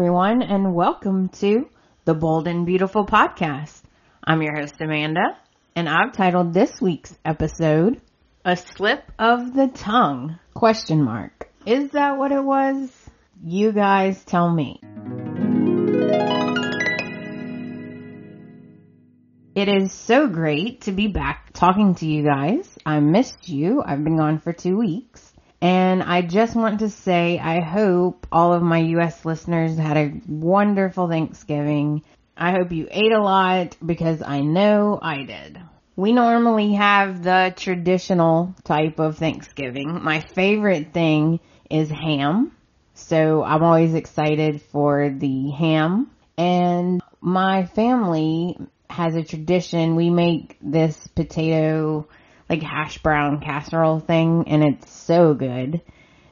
Everyone, and welcome to the Bold and Beautiful podcast. I'm your host, Amanda, and I've titled this week's episode, A Slip of the Tongue? Question mark. Is that what it was? You guys tell me. It is so great to be back talking to you guys. I missed you. I've been gone for two weeks. And I just want to say I hope all of my US listeners had a wonderful Thanksgiving. I hope you ate a lot because I know I did. We normally have the traditional type of Thanksgiving. My favorite thing is ham. So I'm always excited for the ham. And my family has a tradition. We make this potato like hash brown casserole thing and it's so good.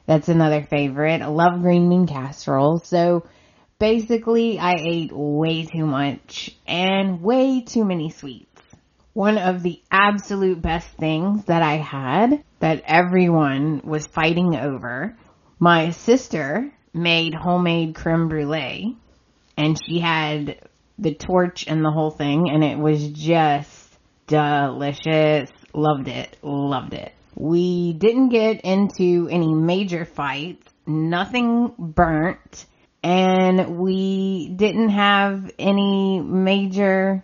That's another favorite. I love green bean casserole. So basically I ate way too much and way too many sweets. One of the absolute best things that I had that everyone was fighting over, my sister made homemade creme brulee and she had the torch and the whole thing and it was just delicious. Loved it. Loved it. We didn't get into any major fights. Nothing burnt. And we didn't have any major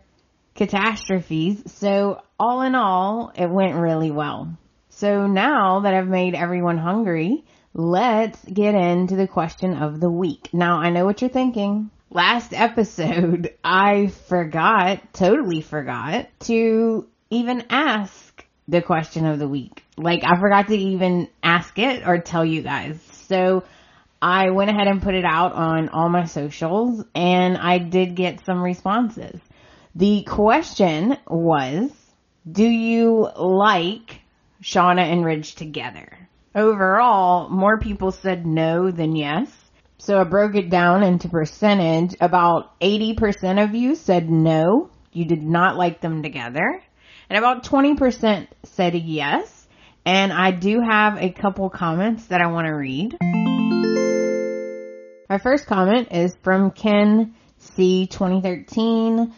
catastrophes. So all in all, it went really well. So now that I've made everyone hungry, let's get into the question of the week. Now I know what you're thinking. Last episode, I forgot, totally forgot to even ask the question of the week. Like I forgot to even ask it or tell you guys. So I went ahead and put it out on all my socials and I did get some responses. The question was, do you like Shauna and Ridge together? Overall, more people said no than yes. So I broke it down into percentage. About 80% of you said no. You did not like them together. And about 20% said yes. And I do have a couple comments that I want to read. Our first comment is from Ken C 2013.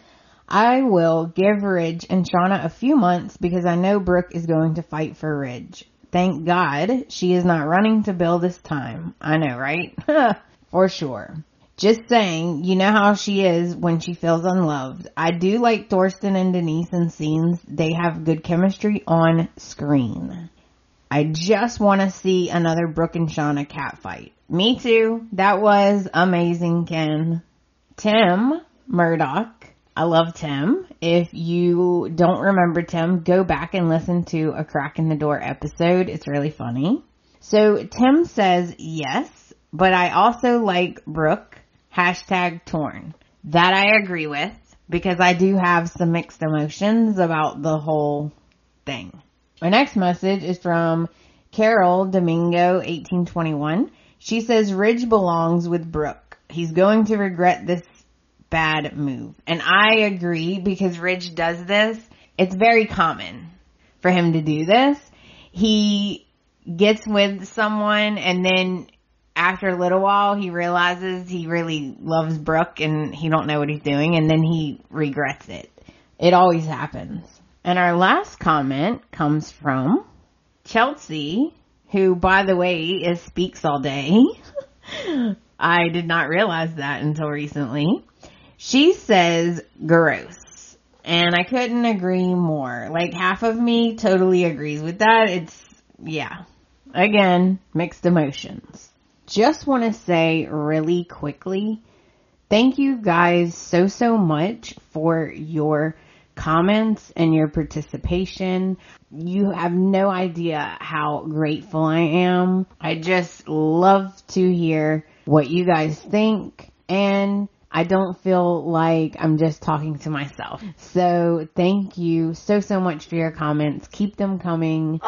I will give Ridge and Shauna a few months because I know Brooke is going to fight for Ridge. Thank God she is not running to Bill this time. I know, right? for sure. Just saying, you know how she is when she feels unloved. I do like Thorsten and Denise in scenes. They have good chemistry on screen. I just want to see another Brooke and Shauna cat fight. Me too. That was amazing, Ken. Tim Murdoch. I love Tim. If you don't remember Tim, go back and listen to a crack in the door episode. It's really funny. So Tim says yes, but I also like Brooke hashtag torn. That I agree with because I do have some mixed emotions about the whole thing. My next message is from Carol Domingo 1821. She says Ridge belongs with Brooke. He's going to regret this bad move. And I agree because Ridge does this. It's very common for him to do this. He gets with someone and then after a little while, he realizes he really loves Brooke and he don't know what he's doing and then he regrets it. It always happens. And our last comment comes from Chelsea, who by the way is speaks all day. I did not realize that until recently. She says gross. And I couldn't agree more. Like half of me totally agrees with that. It's, yeah. Again, mixed emotions just want to say really quickly, thank you guys so, so much for your comments and your participation. You have no idea how grateful I am. I just love to hear what you guys think and I don't feel like I'm just talking to myself. So thank you so, so much for your comments. Keep them coming.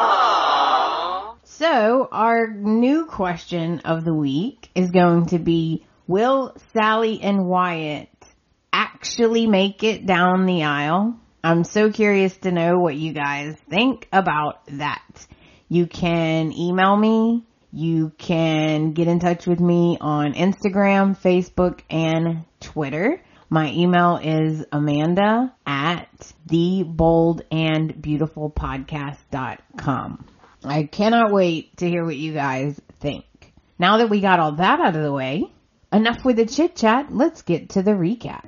So our new question of the week is going to be, will Sally and Wyatt actually make it down the aisle? I'm so curious to know what you guys think about that. You can email me. You can get in touch with me on Instagram, Facebook, and Twitter. My email is amanda at theboldandbeautifulpodcast.com. I cannot wait to hear what you guys think. Now that we got all that out of the way, enough with the chit chat, let's get to the recap.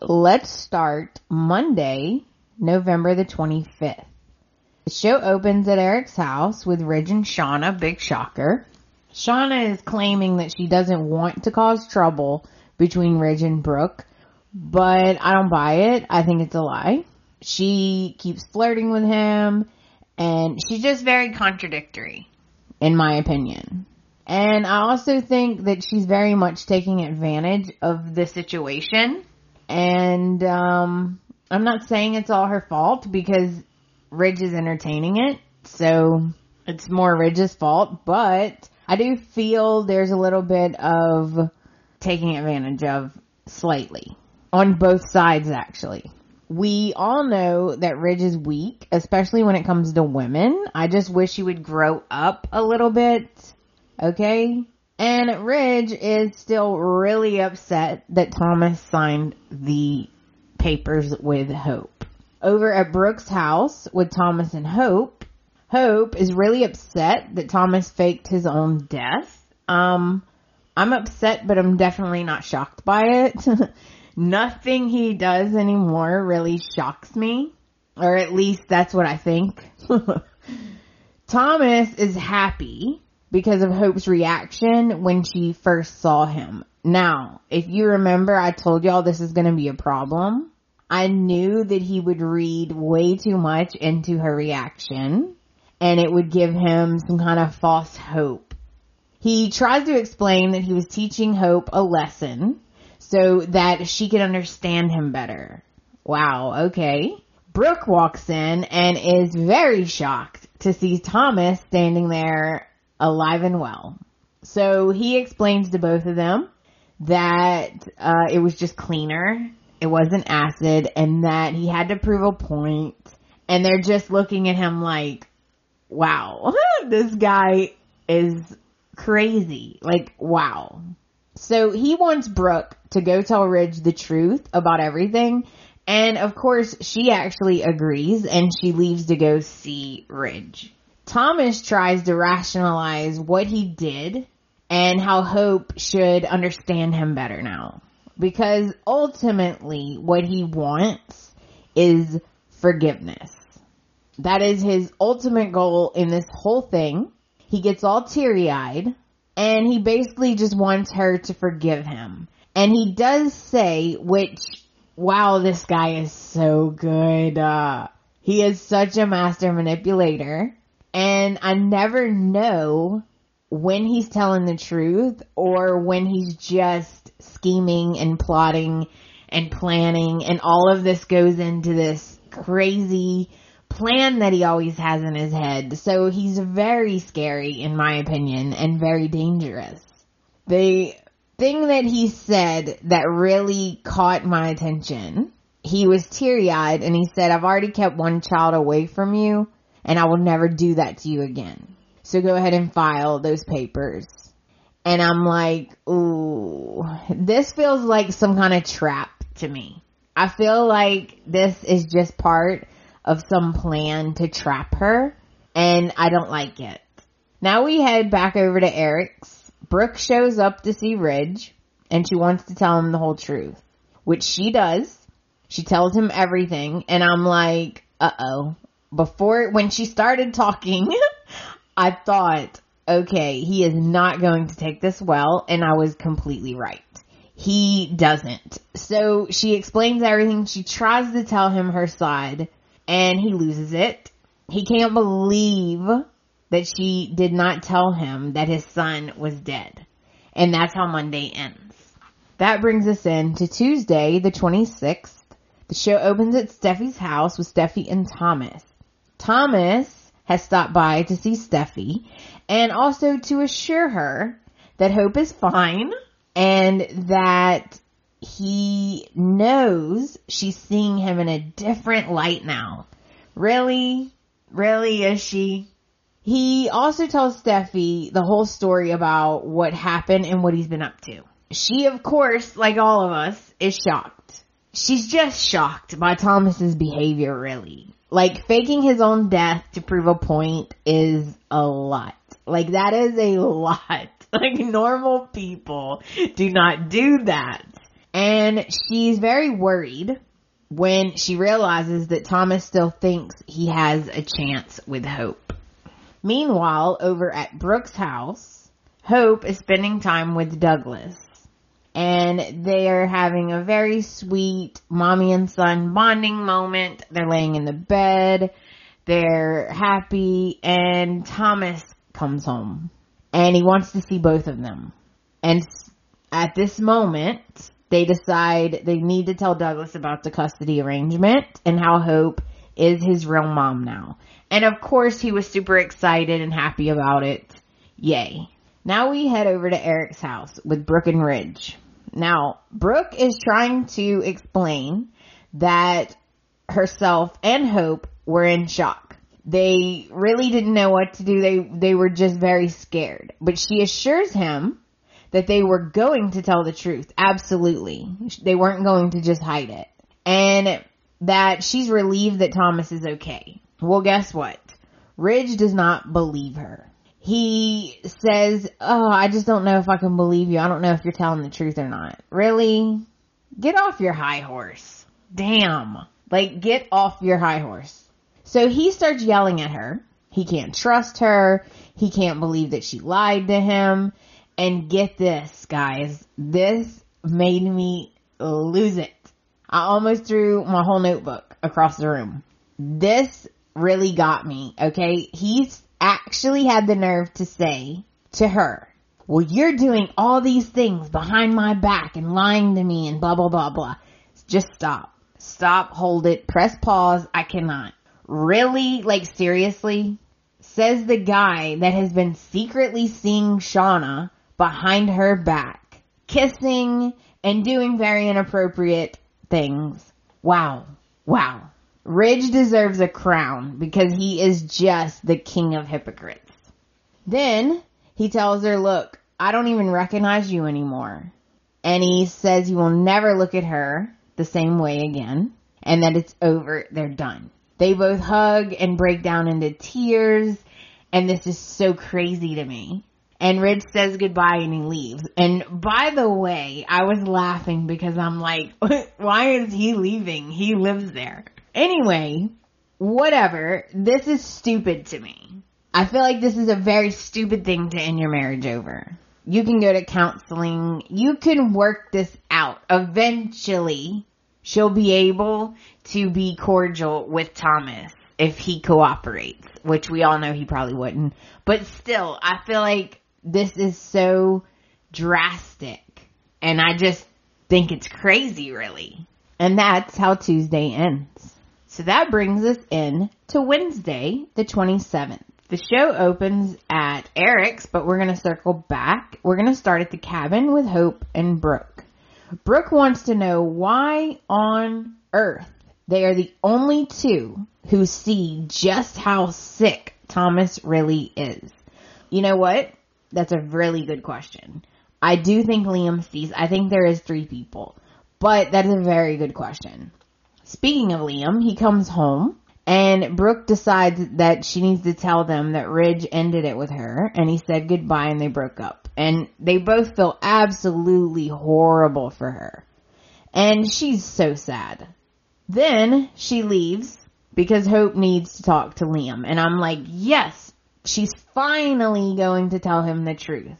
Let's start Monday, November the 25th. The show opens at Eric's house with Ridge and Shauna, big shocker. Shauna is claiming that she doesn't want to cause trouble between Ridge and Brooke, but I don't buy it. I think it's a lie. She keeps flirting with him and she's just very contradictory, in my opinion. And I also think that she's very much taking advantage of the situation. And, um, I'm not saying it's all her fault because Ridge is entertaining it. So it's more Ridge's fault, but I do feel there's a little bit of taking advantage of slightly on both sides actually. We all know that Ridge is weak, especially when it comes to women. I just wish he would grow up a little bit. Okay? And Ridge is still really upset that Thomas signed the papers with Hope. Over at Brooke's house with Thomas and Hope, Hope is really upset that Thomas faked his own death. Um, I'm upset, but I'm definitely not shocked by it. Nothing he does anymore really shocks me. Or at least that's what I think. Thomas is happy because of Hope's reaction when she first saw him. Now, if you remember, I told y'all this is going to be a problem. I knew that he would read way too much into her reaction and it would give him some kind of false hope. He tries to explain that he was teaching Hope a lesson so that she could understand him better. Wow, okay. Brooke walks in and is very shocked to see Thomas standing there alive and well. So he explains to both of them that uh, it was just cleaner it wasn't acid and that he had to prove a point. point and they're just looking at him like, wow, this guy is crazy. Like, wow. So he wants Brooke to go tell Ridge the truth about everything. And of course, she actually agrees and she leaves to go see Ridge. Thomas tries to rationalize what he did and how Hope should understand him better now because ultimately what he wants is forgiveness. That is his ultimate goal in this whole thing. He gets all teary eyed and he basically just wants her to forgive him. And he does say, which, wow, this guy is so good. Uh, he is such a master manipulator. And I never know when he's telling the truth or when he's just scheming and plotting and planning and all of this goes into this crazy plan that he always has in his head. So he's very scary in my opinion and very dangerous. The thing that he said that really caught my attention, he was teary eyed and he said, I've already kept one child away from you and I will never do that to you again. So go ahead and file those papers. And I'm like, ooh, this feels like some kind of trap to me. I feel like this is just part of some plan to trap her and I don't like it. Now we head back over to Eric's. Brooke shows up to see Ridge and she wants to tell him the whole truth, which she does. She tells him everything and I'm like, uh oh. Before, when she started talking, I thought, okay, he is not going to take this well, and I was completely right. He doesn't. So she explains everything. She tries to tell him her side, and he loses it. He can't believe that she did not tell him that his son was dead. And that's how Monday ends. That brings us in to Tuesday, the 26th. The show opens at Steffy's house with Steffy and Thomas. Thomas has stopped by to see Steffy and also to assure her that Hope is fine and that he knows she's seeing him in a different light now. Really? Really, is she? He also tells Steffy the whole story about what happened and what he's been up to. She, of course, like all of us, is shocked. She's just shocked by Thomas's behavior, really. Like, faking his own death to prove a point is a lot. Like, that is a lot. Like, normal people do not do that. And she's very worried when she realizes that Thomas still thinks he has a chance with Hope. Meanwhile, over at Brooke's house, Hope is spending time with Douglas. And they are having a very sweet mommy and son bonding moment. They're laying in the bed. They're happy and Thomas comes home and he wants to see both of them. And at this moment, they decide they need to tell Douglas about the custody arrangement and how Hope is his real mom now. And of course he was super excited and happy about it. Yay. Now we head over to Eric's house with Brooke and Ridge. Now, Brooke is trying to explain that herself and Hope were in shock. They really didn't know what to do. They, they were just very scared. But she assures him that they were going to tell the truth. Absolutely. They weren't going to just hide it. And that she's relieved that Thomas is okay. Well, guess what? Ridge does not believe her. He says, Oh, I just don't know if I can believe you. I don't know if you're telling the truth or not. Really? Get off your high horse. Damn. Like, get off your high horse. So he starts yelling at her. He can't trust her. He can't believe that she lied to him. And get this, guys. This made me lose it. I almost threw my whole notebook across the room. This really got me, okay? He's actually had the nerve to say to her, well, you're doing all these things behind my back and lying to me and blah, blah, blah, blah. Just stop. Stop, hold it, press pause. I cannot. Really? Like seriously? Says the guy that has been secretly seeing Shauna behind her back, kissing and doing very inappropriate things. Wow. Wow. Ridge deserves a crown because he is just the king of hypocrites. Then he tells her, look, I don't even recognize you anymore. And he says he will never look at her the same way again and that it's over. They're done. They both hug and break down into tears. And this is so crazy to me. And Ridge says goodbye and he leaves. And by the way, I was laughing because I'm like, why is he leaving? He lives there. Anyway, whatever. This is stupid to me. I feel like this is a very stupid thing to end your marriage over. You can go to counseling. You can work this out. Eventually, she'll be able to be cordial with Thomas if he cooperates, which we all know he probably wouldn't. But still, I feel like this is so drastic and I just think it's crazy really. And that's how Tuesday ends. So that brings us in to Wednesday, the 27th. The show opens at Eric's, but we're going to circle back. We're going to start at the cabin with Hope and Brooke. Brooke wants to know why on earth they are the only two who see just how sick Thomas really is. You know what? That's a really good question. I do think Liam sees, I think there is three people, but that is a very good question. Speaking of Liam, he comes home and Brooke decides that she needs to tell them that Ridge ended it with her and he said goodbye and they broke up. And they both feel absolutely horrible for her. And she's so sad. Then she leaves because Hope needs to talk to Liam. And I'm like, yes, she's finally going to tell him the truth,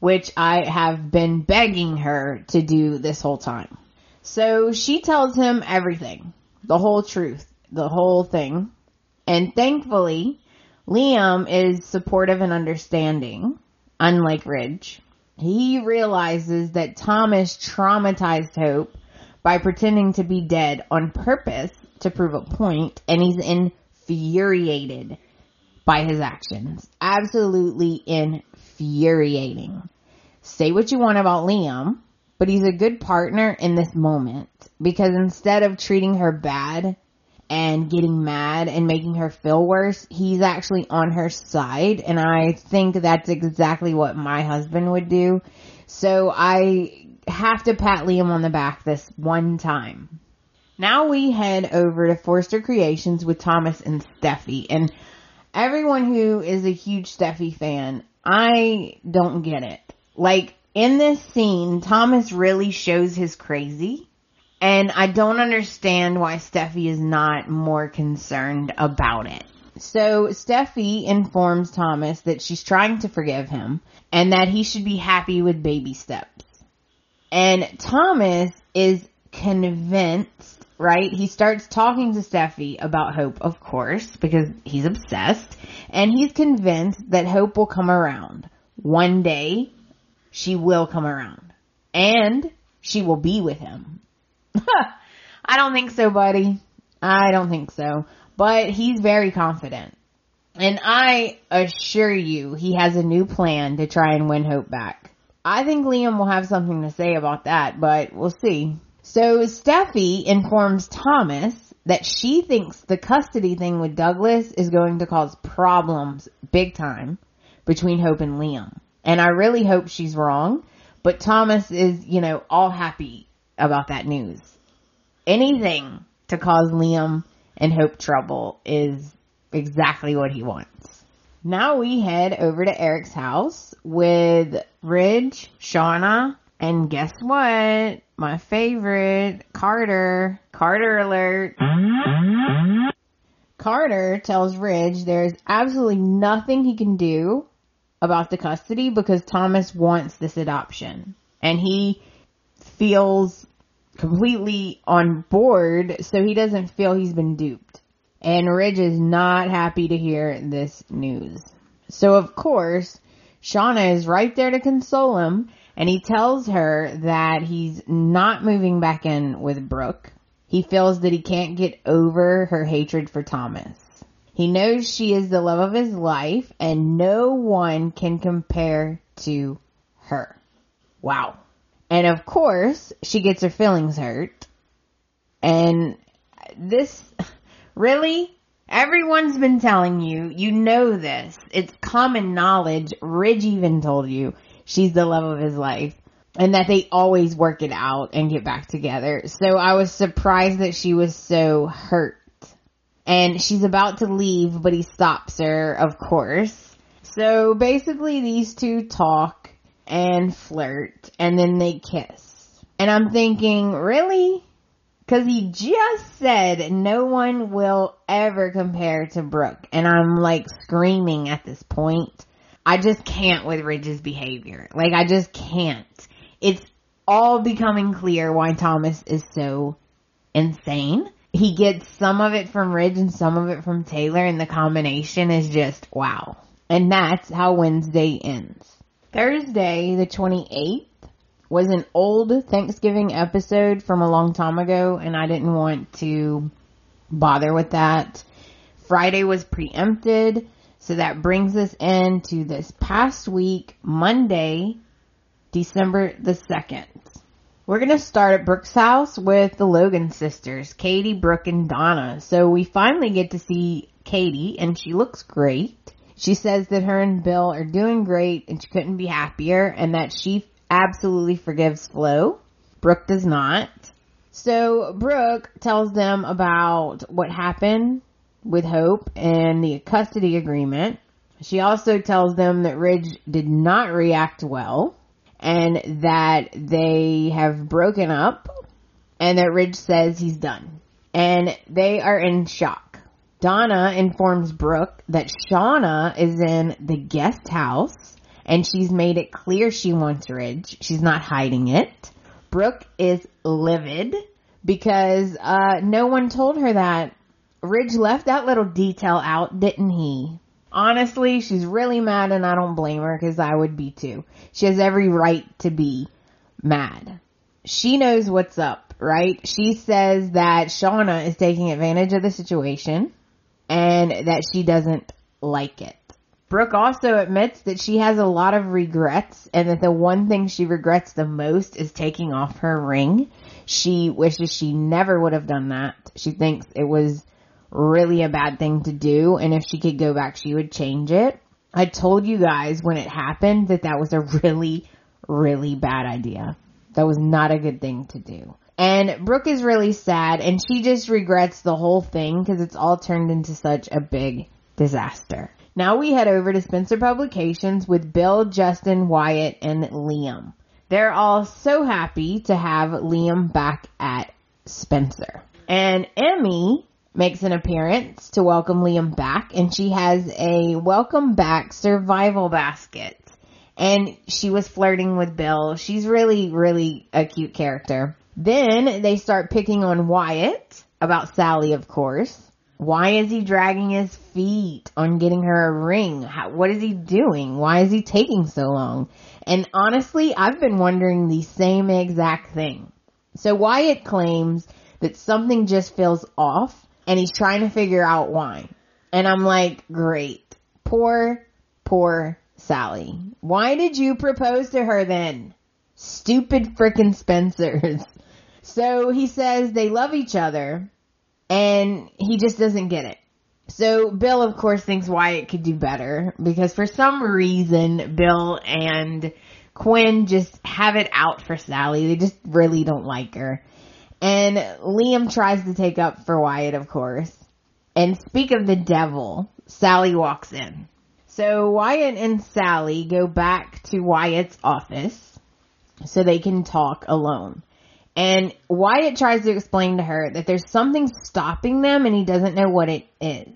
which I have been begging her to do this whole time. So she tells him everything, the whole truth, the whole thing. And thankfully, Liam is supportive and understanding, unlike Ridge. He realizes that Thomas traumatized Hope by pretending to be dead on purpose to prove a point, and he's infuriated by his actions. Absolutely infuriating. Say what you want about Liam, but he's a good partner in this moment because instead of treating her bad and getting mad and making her feel worse, he's actually on her side. And I think that's exactly what my husband would do. So I have to pat Liam on the back this one time. Now we head over to Forrester Creations with Thomas and Steffy. And everyone who is a huge Steffy fan, I don't get it. Like in this scene, Thomas really shows his crazy and I don't understand why Steffy is not more concerned about it. So Steffy informs Thomas that she's trying to forgive him and that he should be happy with baby steps. And Thomas is convinced, right? He starts talking to Steffy about Hope, of course, because he's obsessed. And he's convinced that Hope will come around. One day, she will come around. And she will be with him. I don't think so, buddy. I don't think so. But he's very confident. And I assure you, he has a new plan to try and win Hope back. I think Liam will have something to say about that, but we'll see. So Steffy informs Thomas that she thinks the custody thing with Douglas is going to cause problems big time between Hope and Liam. And I really hope she's wrong, but Thomas is, you know, all happy about that news. Anything to cause Liam and Hope trouble is exactly what he wants. Now we head over to Eric's house with Ridge, Shauna, and guess what? My favorite, Carter. Carter alert. Carter tells Ridge there's absolutely nothing he can do about the custody because Thomas wants this adoption. And he feels completely on board, so he doesn't feel he's been duped. And Ridge is not happy to hear this news. So of course, Shauna is right there to console him, and he tells her that he's not moving back in with Brooke. He feels that he can't get over her hatred for Thomas. He knows she is the love of his life, and no one can compare to her. Wow. And of course, she gets her feelings hurt. And this, really? Everyone's been telling you, you know this. It's common knowledge. Ridge even told you she's the love of his life and that they always work it out and get back together. So I was surprised that she was so hurt. And she's about to leave, but he stops her, of course. So basically these two talk and flirt and then they kiss. And I'm thinking, really? Cause he just said no one will ever compare to Brooke. And I'm like screaming at this point. I just can't with Ridge's behavior. Like I just can't. It's all becoming clear why Thomas is so insane. He gets some of it from Ridge and some of it from Taylor and the combination is just wow. And that's how Wednesday ends. Thursday, the 28th, was an old Thanksgiving episode from a long time ago, and I didn't want to bother with that. Friday was preempted, so that brings us into this past week, Monday, December the 2nd. We're gonna start at Brooke's house with the Logan sisters, Katie, Brooke, and Donna. So we finally get to see Katie, and she looks great. She says that her and Bill are doing great and she couldn't be happier and that she absolutely forgives Flo. Brooke does not. So Brooke tells them about what happened with Hope and the custody agreement. She also tells them that Ridge did not react well and that they have broken up and that Ridge says he's done. And they are in shock. Donna informs Brooke that Shauna is in the guest house and she's made it clear she wants Ridge. She's not hiding it. Brooke is livid because uh, no one told her that. Ridge left that little detail out, didn't he? Honestly, she's really mad and I don't blame her because I would be too. She has every right to be mad. She knows what's up, right? She says that Shauna is taking advantage of the situation and that she doesn't like it. Brooke also admits that she has a lot of regrets and that the one thing she regrets the most is taking off her ring. She wishes she never would have done that. She thinks it was really a bad thing to do. And if she could go back, she would change it. I told you guys when it happened that that was a really, really bad idea. That was not a good thing to do. And Brooke is really sad and she just regrets the whole thing because it's all turned into such a big disaster. Now we head over to Spencer Publications with Bill, Justin, Wyatt, and Liam. They're all so happy to have Liam back at Spencer. And Emmy makes an appearance to welcome Liam back and she has a welcome back survival basket. And she was flirting with Bill. She's really, really a cute character. Then they start picking on Wyatt about Sally, of course. Why is he dragging his feet on getting her a ring? How, what is he doing? Why is he taking so long? And honestly, I've been wondering the same exact thing. So Wyatt claims that something just feels off and he's trying to figure out why. And I'm like, great. Poor, poor Sally. Why did you propose to her then? Stupid frickin' Spencers. So he says they love each other and he just doesn't get it. So Bill of course thinks Wyatt could do better because for some reason Bill and Quinn just have it out for Sally. They just really don't like her. And Liam tries to take up for Wyatt of course. And speak of the devil, Sally walks in. So Wyatt and Sally go back to Wyatt's office so they can talk alone. And Wyatt tries to explain to her that there's something stopping them and he doesn't know what it is.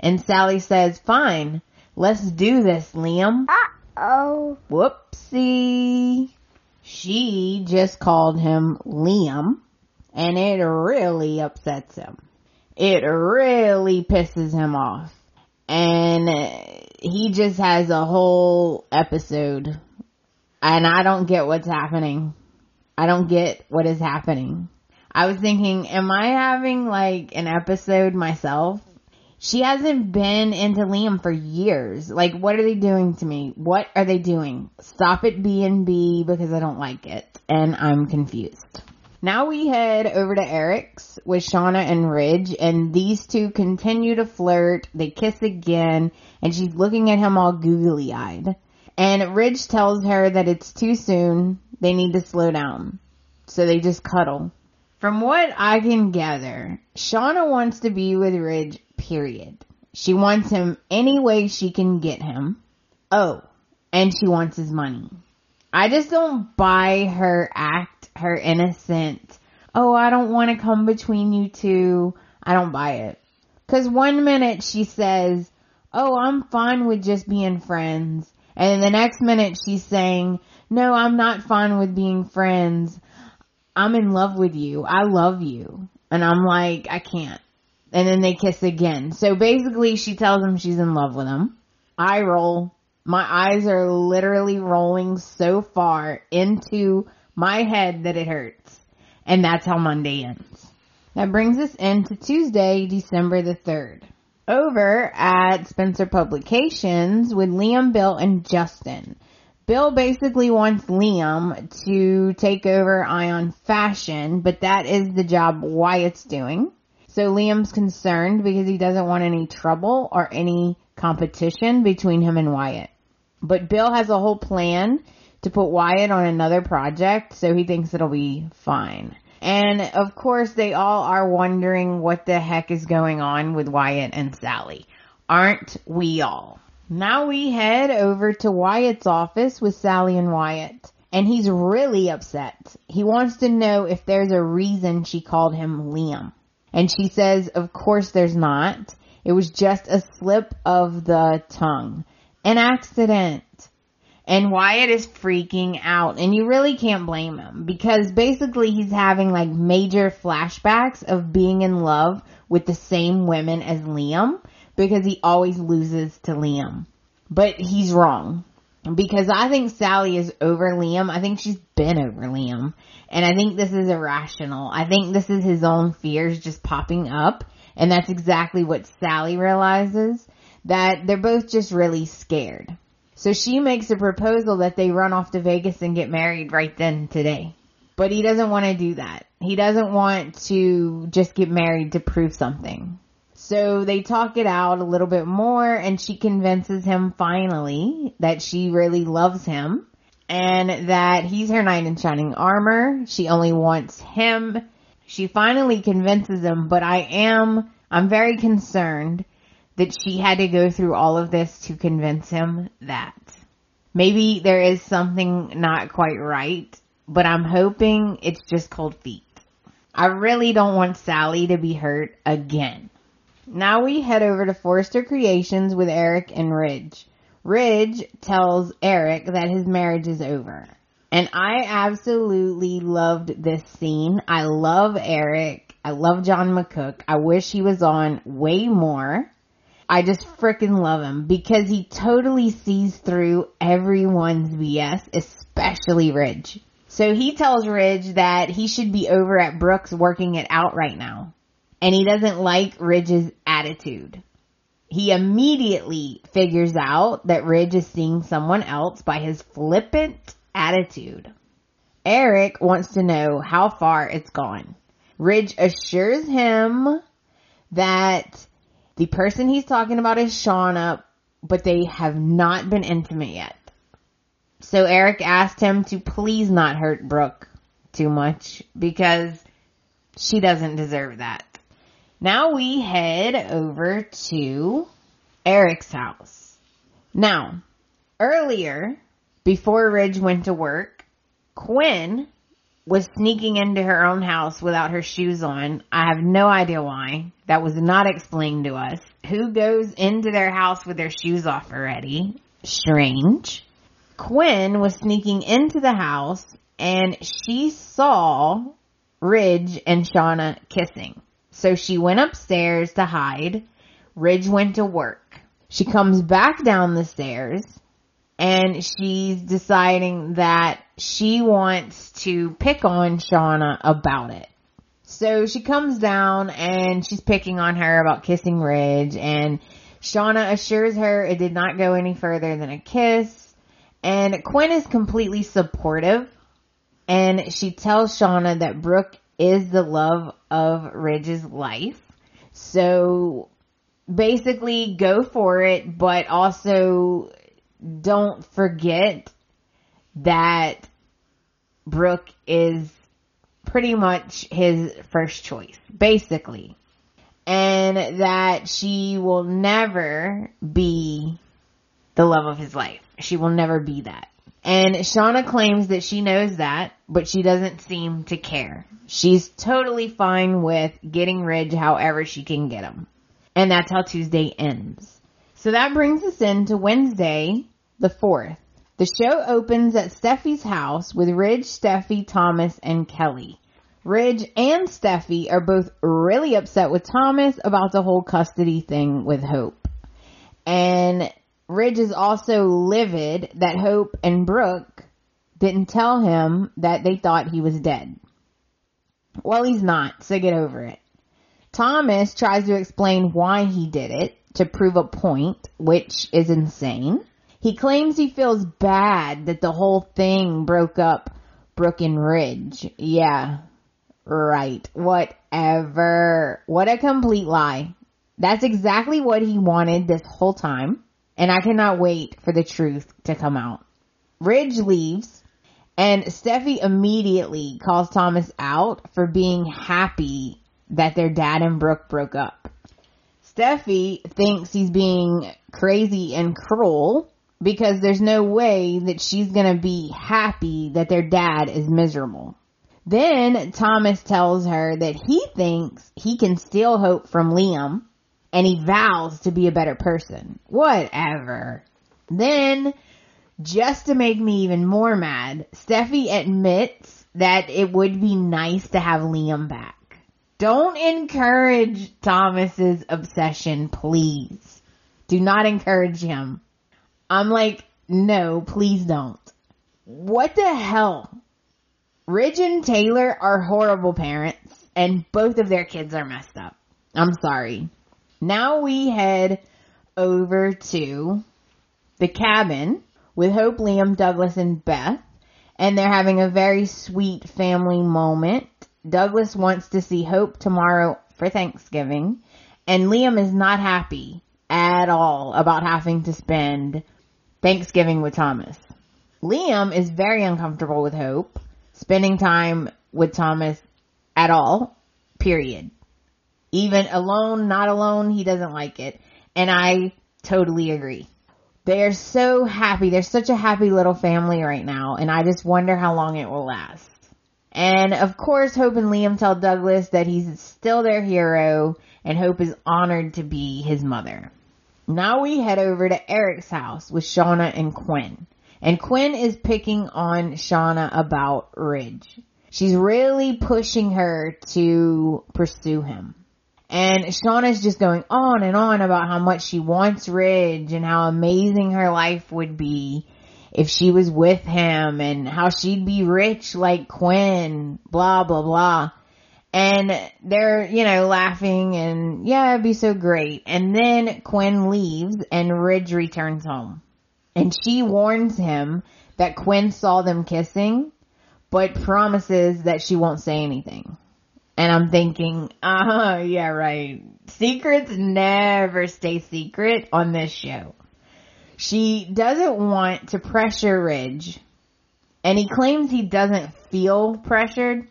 And Sally says, fine, let's do this, Liam. Uh-oh. Whoopsie. She just called him Liam and it really upsets him. It really pisses him off. And he just has a whole episode and I don't get what's happening. I don't get what is happening. I was thinking, am I having like an episode myself? She hasn't been into Liam for years. Like, what are they doing to me? What are they doing? Stop it B and B because I don't like it and I'm confused. Now we head over to Eric's with Shauna and Ridge and these two continue to flirt. They kiss again and she's looking at him all googly eyed. And Ridge tells her that it's too soon. They need to slow down. So they just cuddle. From what I can gather, Shauna wants to be with Ridge, period. She wants him any way she can get him. Oh, and she wants his money. I just don't buy her act, her innocent. Oh, I don't want to come between you two. I don't buy it. Cause one minute she says, oh, I'm fine with just being friends. And the next minute she's saying, no, I'm not fine with being friends. I'm in love with you. I love you. And I'm like, I can't. And then they kiss again. So basically she tells him she's in love with him. I roll. My eyes are literally rolling so far into my head that it hurts. And that's how Monday ends. That brings us into Tuesday, December the 3rd over at Spencer Publications with Liam, Bill, and Justin. Bill basically wants Liam to take over Eye on Fashion, but that is the job Wyatt's doing. So Liam's concerned because he doesn't want any trouble or any competition between him and Wyatt. But Bill has a whole plan to put Wyatt on another project, so he thinks it'll be fine. And of course, they all are wondering what the heck is going on with Wyatt and Sally. Aren't we all? Now we head over to Wyatt's office with Sally and Wyatt. And he's really upset. He wants to know if there's a reason she called him Liam. And she says, of course there's not. It was just a slip of the tongue. An accident. And Wyatt is freaking out and you really can't blame him because basically he's having like major flashbacks of being in love with the same women as Liam because he always loses to Liam. But he's wrong because I think Sally is over Liam. I think she's been over Liam and I think this is irrational. I think this is his own fears just popping up and that's exactly what Sally realizes that they're both just really scared. So she makes a proposal that they run off to Vegas and get married right then today. But he doesn't want to do that. He doesn't want to just get married to prove something. So they talk it out a little bit more and she convinces him finally that she really loves him and that he's her knight in shining armor. She only wants him. She finally convinces him, but I am, I'm very concerned that she had to go through all of this to convince him that. Maybe there is something not quite right, but I'm hoping it's just cold feet. I really don't want Sally to be hurt again. Now we head over to Forrester Creations with Eric and Ridge. Ridge tells Eric that his marriage is over. And I absolutely loved this scene. I love Eric. I love John McCook. I wish he was on way more. I just freaking love him because he totally sees through everyone's BS, especially Ridge. So he tells Ridge that he should be over at Brooks working it out right now. And he doesn't like Ridge's attitude. He immediately figures out that Ridge is seeing someone else by his flippant attitude. Eric wants to know how far it's gone. Ridge assures him that the person he's talking about is Shauna, but they have not been intimate yet. So Eric asked him to please not hurt Brooke too much because she doesn't deserve that. Now we head over to Eric's house. Now, earlier, before Ridge went to work, Quinn was sneaking into her own house without her shoes on. I have no idea why. That was not explained to us. Who goes into their house with their shoes off already? Strange. Quinn was sneaking into the house and she saw Ridge and Shauna kissing. So she went upstairs to hide. Ridge went to work. She comes back down the stairs and she's deciding that she wants to pick on Shauna about it. So she comes down and she's picking on her about kissing Ridge and Shauna assures her it did not go any further than a kiss and Quinn is completely supportive and she tells Shauna that Brooke is the love of Ridge's life. So basically go for it, but also don't forget that Brooke is pretty much his first choice, basically. And that she will never be the love of his life. She will never be that. And Shauna claims that she knows that, but she doesn't seem to care. She's totally fine with getting Ridge however she can get him. And that's how Tuesday ends. So that brings us into Wednesday, the 4th. The show opens at Steffy's house with Ridge, Steffy, Thomas, and Kelly. Ridge and Steffy are both really upset with Thomas about the whole custody thing with Hope. And Ridge is also livid that Hope and Brooke didn't tell him that they thought he was dead. Well, he's not, so get over it. Thomas tries to explain why he did it to prove a point, which is insane. He claims he feels bad that the whole thing broke up Brooke and Ridge. Yeah, right. Whatever. What a complete lie. That's exactly what he wanted this whole time. And I cannot wait for the truth to come out. Ridge leaves and Steffy immediately calls Thomas out for being happy that their dad and Brooke broke up. Steffy thinks he's being crazy and cruel because there's no way that she's gonna be happy that their dad is miserable. Then Thomas tells her that he thinks he can steal hope from Liam and he vows to be a better person. Whatever. Then, just to make me even more mad, Steffy admits that it would be nice to have Liam back. Don't encourage Thomas's obsession, please. Do not encourage him. I'm like, no, please don't. What the hell? Ridge and Taylor are horrible parents and both of their kids are messed up. I'm sorry. Now we head over to the cabin with Hope, Liam, Douglas, and Beth. And they're having a very sweet family moment. Douglas wants to see Hope tomorrow for Thanksgiving. And Liam is not happy at all about having to spend Thanksgiving with Thomas. Liam is very uncomfortable with Hope spending time with Thomas at all, period. Even alone, not alone, he doesn't like it. And I totally agree. They're so happy. They're such a happy little family right now. And I just wonder how long it will last. And of course, Hope and Liam tell Douglas that he's still their hero and Hope is honored to be his mother. Now we head over to Eric's house with Shauna and Quinn. And Quinn is picking on Shauna about Ridge. She's really pushing her to pursue him. And Shauna's just going on and on about how much she wants Ridge and how amazing her life would be if she was with him and how she'd be rich like Quinn, blah, blah, blah. And they're, you know, laughing and yeah, it'd be so great. And then Quinn leaves and Ridge returns home. And she warns him that Quinn saw them kissing, but promises that she won't say anything. And I'm thinking, uh huh, yeah, right. Secrets never stay secret on this show. She doesn't want to pressure Ridge. And he claims he doesn't feel pressured.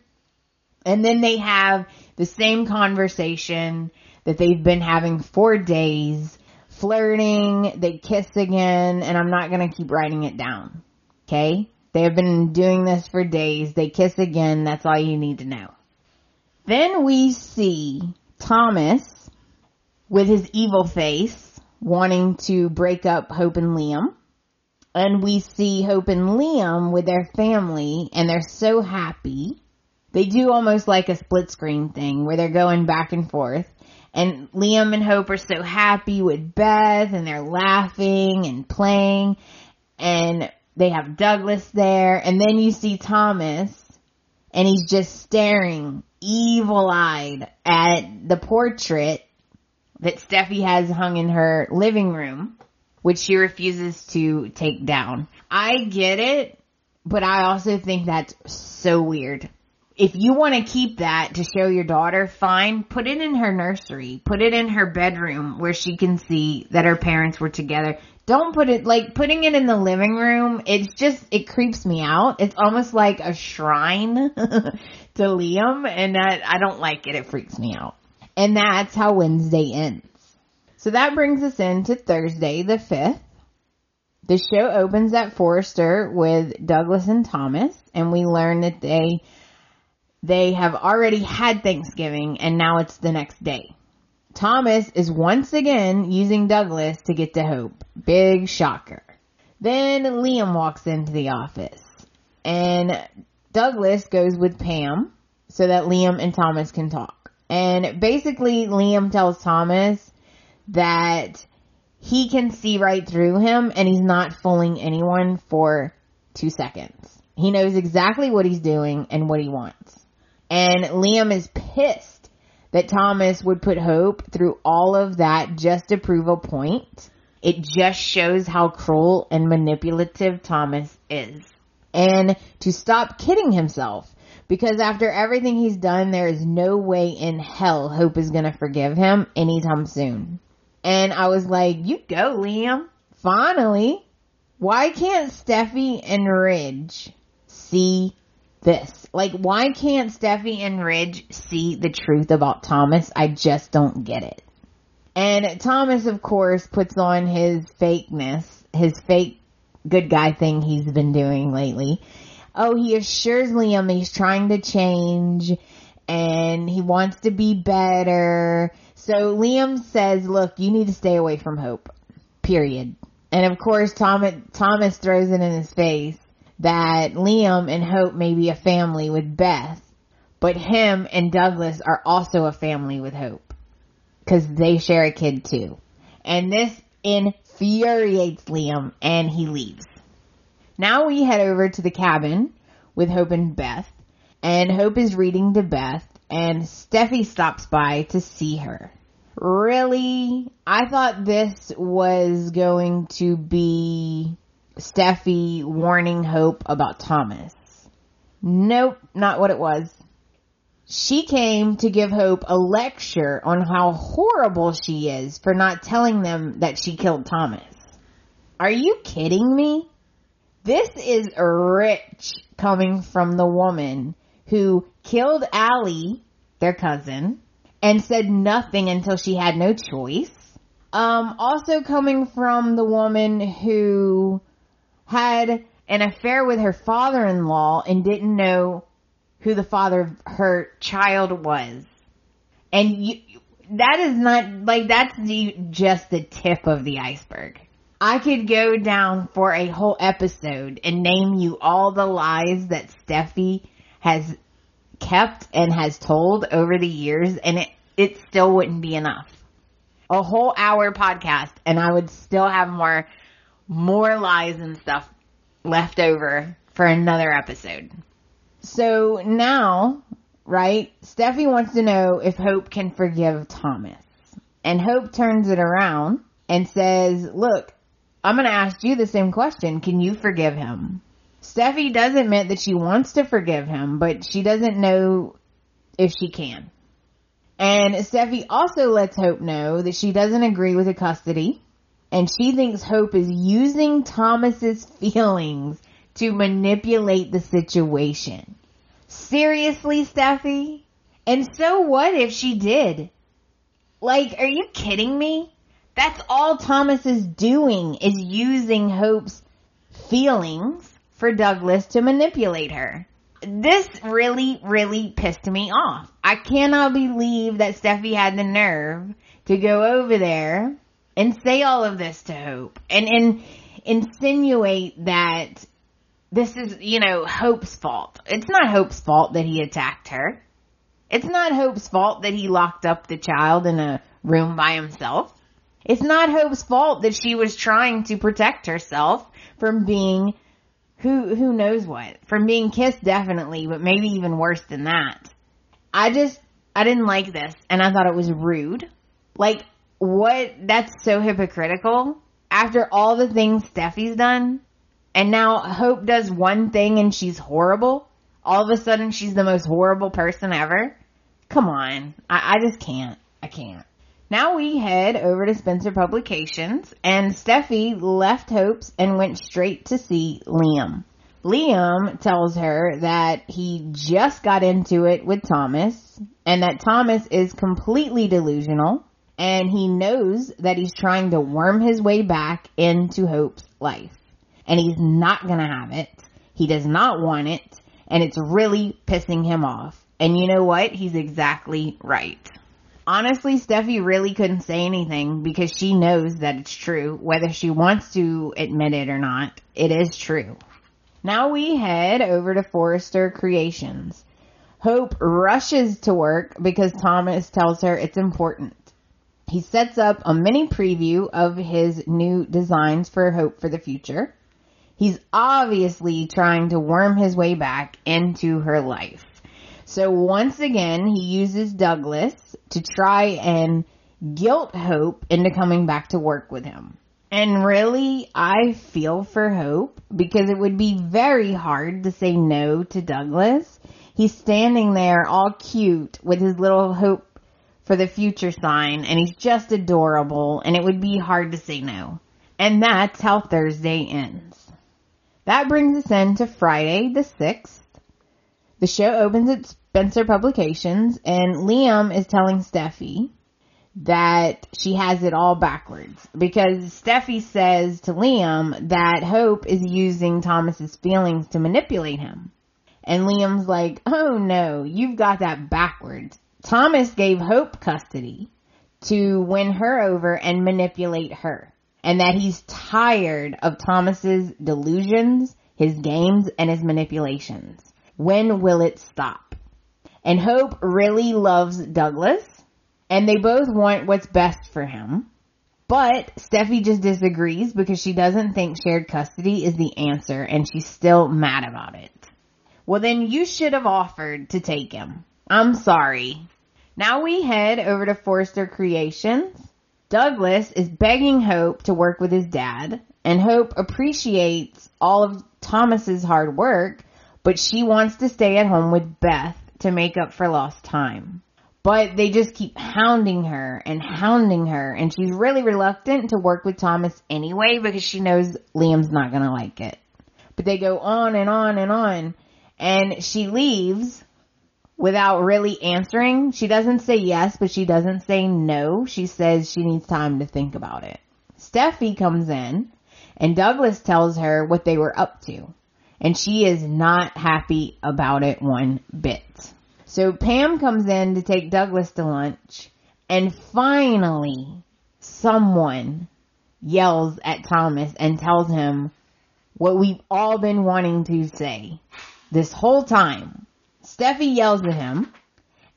And then they have the same conversation that they've been having for days, flirting, they kiss again, and I'm not gonna keep writing it down. Okay? They have been doing this for days, they kiss again, that's all you need to know. Then we see Thomas with his evil face wanting to break up Hope and Liam. And we see Hope and Liam with their family and they're so happy. They do almost like a split screen thing where they're going back and forth. And Liam and Hope are so happy with Beth and they're laughing and playing and they have Douglas there. And then you see Thomas and he's just staring evil eyed at the portrait that Steffy has hung in her living room, which she refuses to take down. I get it, but I also think that's so weird. If you want to keep that to show your daughter, fine. Put it in her nursery. Put it in her bedroom where she can see that her parents were together. Don't put it, like, putting it in the living room, it's just, it creeps me out. It's almost like a shrine to Liam, and that, I don't like it. It freaks me out. And that's how Wednesday ends. So that brings us into Thursday the 5th. The show opens at Forrester with Douglas and Thomas, and we learn that they, they have already had Thanksgiving and now it's the next day. Thomas is once again using Douglas to get to Hope. Big shocker. Then Liam walks into the office and Douglas goes with Pam so that Liam and Thomas can talk. And basically Liam tells Thomas that he can see right through him and he's not fooling anyone for two seconds. He knows exactly what he's doing and what he wants. And Liam is pissed that Thomas would put Hope through all of that just to prove a point. It just shows how cruel and manipulative Thomas is. And to stop kidding himself. Because after everything he's done, there is no way in hell Hope is gonna forgive him anytime soon. And I was like, you go, Liam. Finally. Why can't Steffy and Ridge see this? Like, why can't Steffy and Ridge see the truth about Thomas? I just don't get it. And Thomas, of course, puts on his fakeness, his fake good guy thing he's been doing lately. Oh, he assures Liam he's trying to change and he wants to be better. So Liam says, look, you need to stay away from Hope. Period. And of course, Thomas, Thomas throws it in his face that Liam and Hope may be a family with Beth, but him and Douglas are also a family with Hope. Cause they share a kid too. And this infuriates Liam and he leaves. Now we head over to the cabin with Hope and Beth and Hope is reading to Beth and Steffy stops by to see her. Really? I thought this was going to be Steffy warning Hope about Thomas. Nope, not what it was. She came to give Hope a lecture on how horrible she is for not telling them that she killed Thomas. Are you kidding me? This is rich coming from the woman who killed Aly, their cousin, and said nothing until she had no choice. Um, also coming from the woman who had an affair with her father-in-law and didn't know who the father of her child was. And you, that is not, like, that's the, just the tip of the iceberg. I could go down for a whole episode and name you all the lies that Steffy has kept and has told over the years and it, it still wouldn't be enough. A whole hour podcast and I would still have more, more lies and stuff left over for another episode. So now, right, Steffy wants to know if Hope can forgive Thomas. And Hope turns it around and says, look, I'm going to ask you the same question. Can you forgive him? Steffy does admit that she wants to forgive him, but she doesn't know if she can. And Steffy also lets Hope know that she doesn't agree with the custody and she thinks Hope is using Thomas's feelings to manipulate the situation. Seriously, Steffy? And so what if she did? Like, are you kidding me? That's all Thomas is doing is using Hope's feelings for Douglas to manipulate her. This really, really pissed me off. I cannot believe that Steffy had the nerve to go over there and say all of this to Hope and, and insinuate that this is, you know, Hope's fault. It's not Hope's fault that he attacked her. It's not Hope's fault that he locked up the child in a room by himself. It's not Hope's fault that she was trying to protect herself from being who who knows what. From being kissed definitely, but maybe even worse than that. I just I didn't like this and I thought it was rude. Like what that's so hypocritical after all the things Steffy's done and now Hope does one thing and she's horrible. All of a sudden she's the most horrible person ever. Come on. I, I just can't. I can't. Now we head over to Spencer Publications and Steffy left Hope's and went straight to see Liam. Liam tells her that he just got into it with Thomas and that Thomas is completely delusional and he knows that he's trying to worm his way back into Hope's life. And he's not gonna have it. He does not want it. And it's really pissing him off. And you know what? He's exactly right. Honestly, Steffy really couldn't say anything because she knows that it's true. Whether she wants to admit it or not, it is true. Now we head over to Forrester Creations. Hope rushes to work because Thomas tells her it's important. He sets up a mini preview of his new designs for Hope for the future. He's obviously trying to worm his way back into her life. So once again, he uses Douglas to try and guilt Hope into coming back to work with him. And really, I feel for Hope because it would be very hard to say no to Douglas. He's standing there all cute with his little Hope for the future sign and he's just adorable and it would be hard to say no. And that's how Thursday ends. That brings us in to Friday the 6th. The show opens at Spencer Publications and Liam is telling Steffy that she has it all backwards because Steffy says to Liam that Hope is using Thomas's feelings to manipulate him. And Liam's like, oh no, you've got that backwards. Thomas gave Hope custody to win her over and manipulate her. And that he's tired of Thomas's delusions, his games, and his manipulations. When will it stop? And Hope really loves Douglas, and they both want what's best for him. But Steffy just disagrees because she doesn't think shared custody is the answer, and she's still mad about it. Well, then you should have offered to take him. I'm sorry. Now we head over to Forrester Creations. Douglas is begging Hope to work with his dad, and Hope appreciates all of Thomas's hard work, but she wants to stay at home with Beth to make up for lost time. But they just keep hounding her and hounding her and she's really reluctant to work with Thomas anyway because she knows Liam's not gonna like it. But they go on and on and on and she leaves without really answering. She doesn't say yes, but she doesn't say no. She says she needs time to think about it. Steffy comes in and Douglas tells her what they were up to and she is not happy about it one bit. So Pam comes in to take Douglas to lunch and finally someone yells at Thomas and tells him what we've all been wanting to say this whole time. Steffy yells at him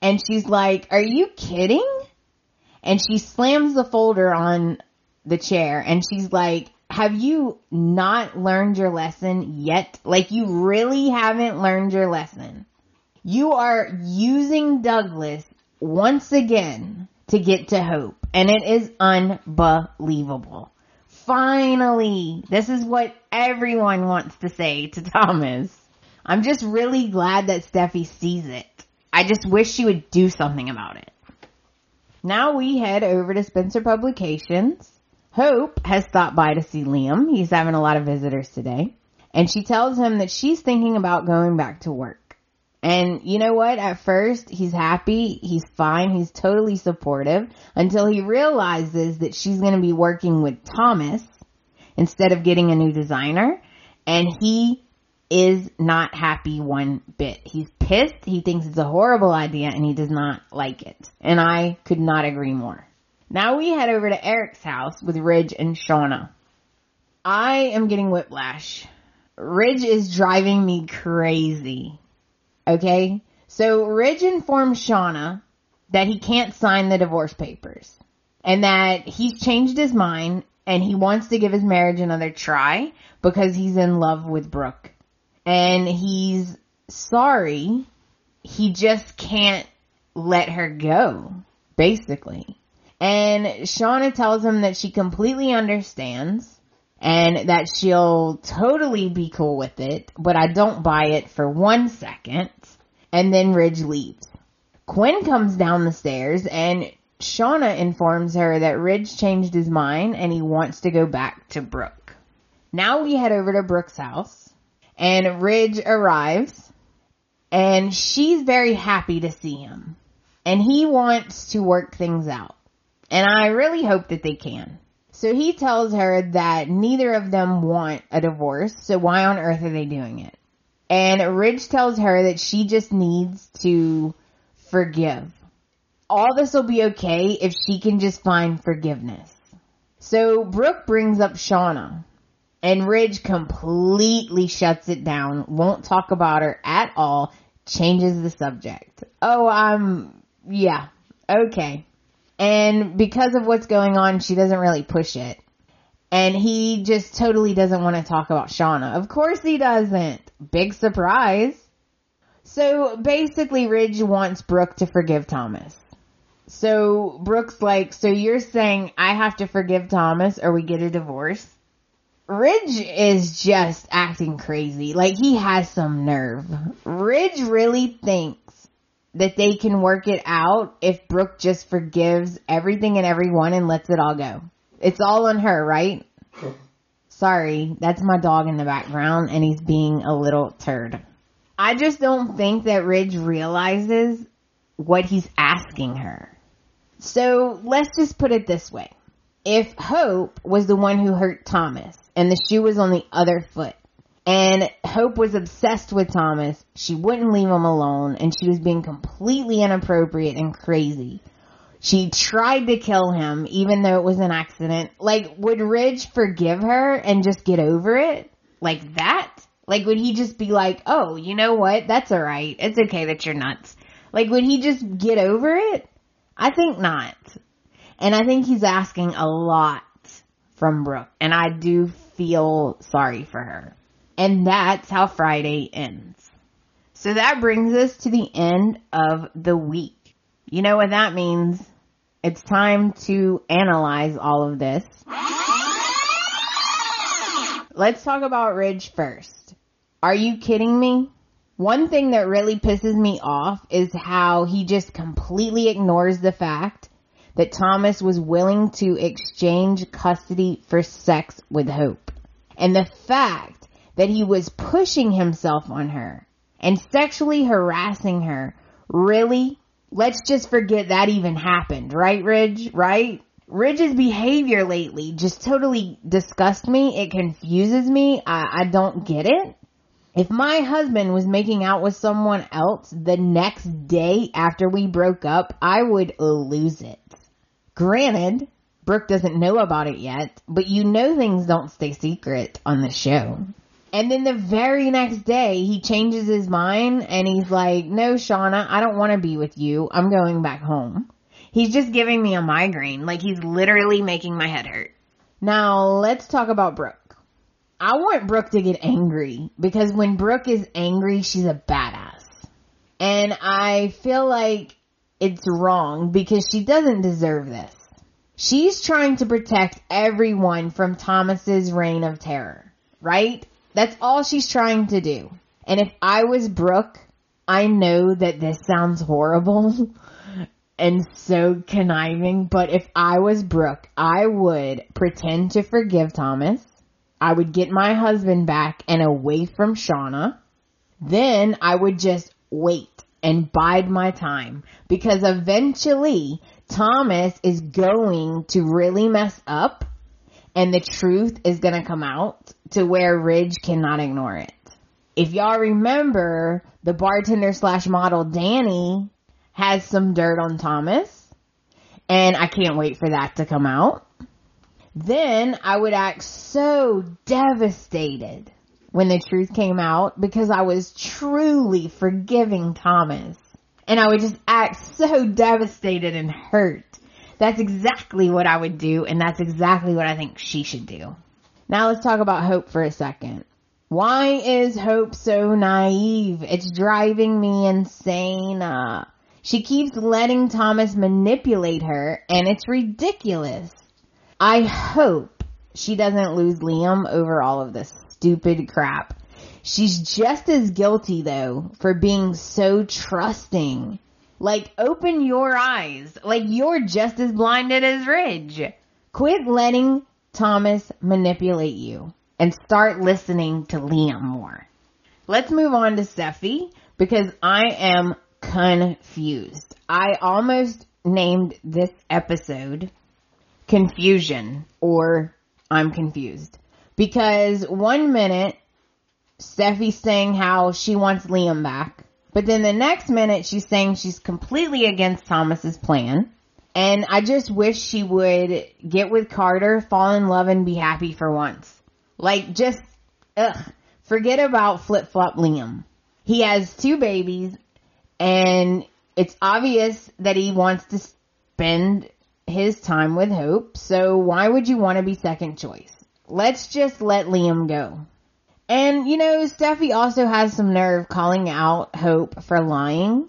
and she's like, are you kidding? And she slams the folder on the chair and she's like, have you not learned your lesson yet? Like you really haven't learned your lesson. You are using Douglas once again to get to hope and it is unbelievable. Finally, this is what everyone wants to say to Thomas. I'm just really glad that Steffy sees it. I just wish she would do something about it. Now we head over to Spencer Publications Hope has stopped by to see Liam. He's having a lot of visitors today. And she tells him that she's thinking about going back to work. And you know what? At first, he's happy. He's fine. He's totally supportive until he realizes that she's going to be working with Thomas instead of getting a new designer. And he is not happy one bit. He's pissed. He thinks it's a horrible idea and he does not like it. And I could not agree more. Now we head over to Eric's house with Ridge and Shauna. I am getting whiplash. Ridge is driving me crazy. Okay? So Ridge informs Shauna that he can't sign the divorce papers and that he's changed his mind and he wants to give his marriage another try because he's in love with Brooke. And he's sorry. He just can't let her go, basically. And Shauna tells him that she completely understands and that she'll totally be cool with it, but I don't buy it for one second. And then Ridge leaves. Quinn comes down the stairs and Shauna informs her that Ridge changed his mind and he wants to go back to Brooke. Now we head over to Brooke's house and Ridge arrives and she's very happy to see him and he wants to work things out. And I really hope that they can. So he tells her that neither of them want a divorce, so why on earth are they doing it? And Ridge tells her that she just needs to forgive. All this will be okay if she can just find forgiveness. So Brooke brings up Shauna and Ridge completely shuts it down, won't talk about her at all, changes the subject. Oh, I'm, yeah, okay. And because of what's going on, she doesn't really push it. And he just totally doesn't want to talk about Shauna. Of course he doesn't. Big surprise. So basically Ridge wants Brooke to forgive Thomas. So Brooke's like, so you're saying I have to forgive Thomas or we get a divorce? Ridge is just acting crazy. Like he has some nerve. Ridge really thinks that they can work it out if Brooke just forgives everything and everyone and lets it all go. It's all on her, right? Sorry, that's my dog in the background and he's being a little turd. I just don't think that Ridge realizes what he's asking her. So let's just put it this way. If Hope was the one who hurt Thomas and the shoe was on the other foot, and Hope was obsessed with Thomas. She wouldn't leave him alone and she was being completely inappropriate and crazy. She tried to kill him even though it was an accident. Like, would Ridge forgive her and just get over it? Like that? Like, would he just be like, oh, you know what? That's alright. It's okay that you're nuts. Like, would he just get over it? I think not. And I think he's asking a lot from Brooke. And I do feel sorry for her. And that's how Friday ends. So that brings us to the end of the week. You know what that means? It's time to analyze all of this. Let's talk about Ridge first. Are you kidding me? One thing that really pisses me off is how he just completely ignores the fact that Thomas was willing to exchange custody for sex with Hope. And the fact that he was pushing himself on her and sexually harassing her really let's just forget that even happened, right, Ridge? Right? Ridge's behavior lately just totally disgusts me. It confuses me. I, I don't get it. If my husband was making out with someone else the next day after we broke up, I would lose it. Granted, Brooke doesn't know about it yet, but you know things don't stay secret on the show. And then the very next day, he changes his mind and he's like, no, Shauna, I don't want to be with you. I'm going back home. He's just giving me a migraine. Like he's literally making my head hurt. Now let's talk about Brooke. I want Brooke to get angry because when Brooke is angry, she's a badass. And I feel like it's wrong because she doesn't deserve this. She's trying to protect everyone from Thomas's reign of terror, right? That's all she's trying to do. And if I was Brooke, I know that this sounds horrible and so conniving, but if I was Brooke, I would pretend to forgive Thomas. I would get my husband back and away from Shauna. Then I would just wait and bide my time because eventually Thomas is going to really mess up and the truth is going to come out to where Ridge cannot ignore it. If y'all remember, the bartender slash model Danny has some dirt on Thomas and I can't wait for that to come out. Then I would act so devastated when the truth came out because I was truly forgiving Thomas. And I would just act so devastated and hurt. That's exactly what I would do, and that's exactly what I think she should do. Now let's talk about Hope for a second. Why is Hope so naive? It's driving me insane. Uh, she keeps letting Thomas manipulate her, and it's ridiculous. I hope she doesn't lose Liam over all of this stupid crap. She's just as guilty though for being so trusting. Like open your eyes. Like you're just as blinded as Ridge. Quit letting Thomas manipulate you and start listening to Liam more. Let's move on to Steffy because I am confused. I almost named this episode confusion or I'm confused because one minute Steffy's saying how she wants Liam back. But then the next minute she's saying she's completely against Thomas's plan. And I just wish she would get with Carter, fall in love and be happy for once. Like just, ugh, forget about flip flop Liam. He has two babies and it's obvious that he wants to spend his time with Hope. So why would you want to be second choice? Let's just let Liam go. And you know, Steffy also has some nerve calling out Hope for lying.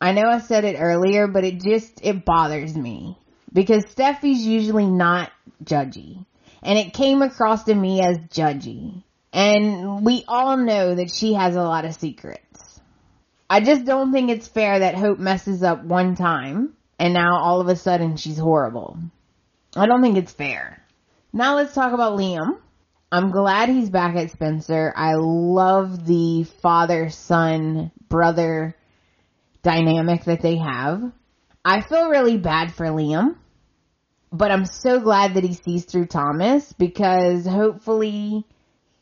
I know I said it earlier, but it just, it bothers me. Because Steffy's usually not judgy. And it came across to me as judgy. And we all know that she has a lot of secrets. I just don't think it's fair that Hope messes up one time and now all of a sudden she's horrible. I don't think it's fair. Now let's talk about Liam. I'm glad he's back at Spencer. I love the father son brother dynamic that they have. I feel really bad for Liam, but I'm so glad that he sees through Thomas because hopefully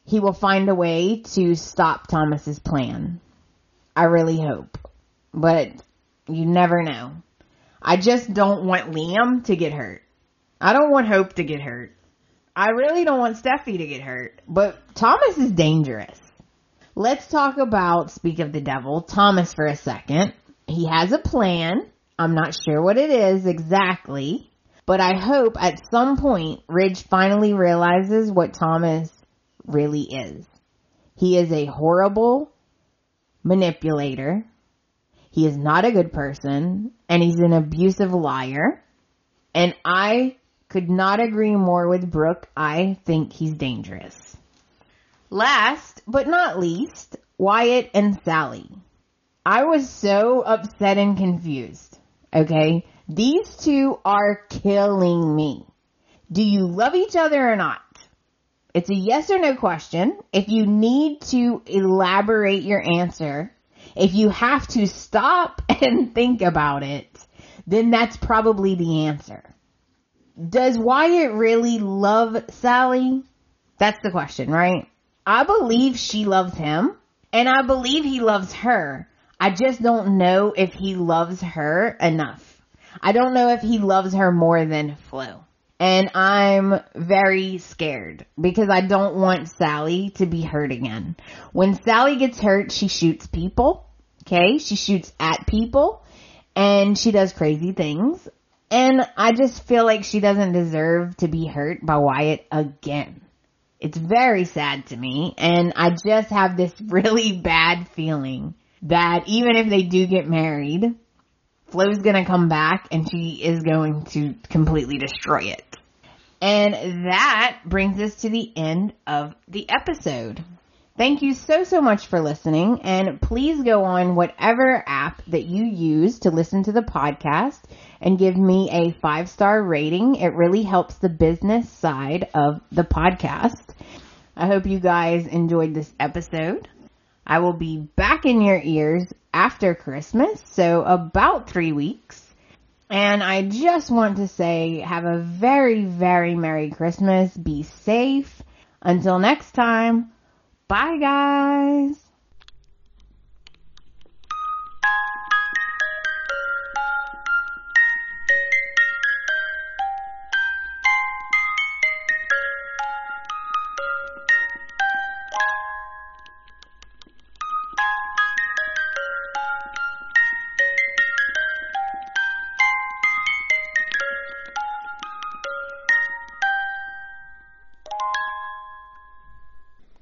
he will find a way to stop Thomas's plan. I really hope, but you never know. I just don't want Liam to get hurt. I don't want Hope to get hurt. I really don't want Steffy to get hurt, but Thomas is dangerous. Let's talk about, speak of the devil, Thomas for a second. He has a plan. I'm not sure what it is exactly, but I hope at some point Ridge finally realizes what Thomas really is. He is a horrible manipulator. He is not a good person and he's an abusive liar. And I could not agree more with Brooke. I think he's dangerous. Last but not least, Wyatt and Sally. I was so upset and confused. Okay. These two are killing me. Do you love each other or not? It's a yes or no question. If you need to elaborate your answer, if you have to stop and think about it, then that's probably the answer. Does Wyatt really love Sally? That's the question, right? I believe she loves him and I believe he loves her. I just don't know if he loves her enough. I don't know if he loves her more than Flo. And I'm very scared because I don't want Sally to be hurt again. When Sally gets hurt, she shoots people. Okay. She shoots at people and she does crazy things. And I just feel like she doesn't deserve to be hurt by Wyatt again. It's very sad to me. And I just have this really bad feeling that even if they do get married, Flo's gonna come back and she is going to completely destroy it. And that brings us to the end of the episode. Thank you so, so much for listening. And please go on whatever app that you use to listen to the podcast and give me a five star rating. It really helps the business side of the podcast. I hope you guys enjoyed this episode. I will be back in your ears after Christmas, so about three weeks. And I just want to say have a very, very Merry Christmas. Be safe. Until next time. Bye guys.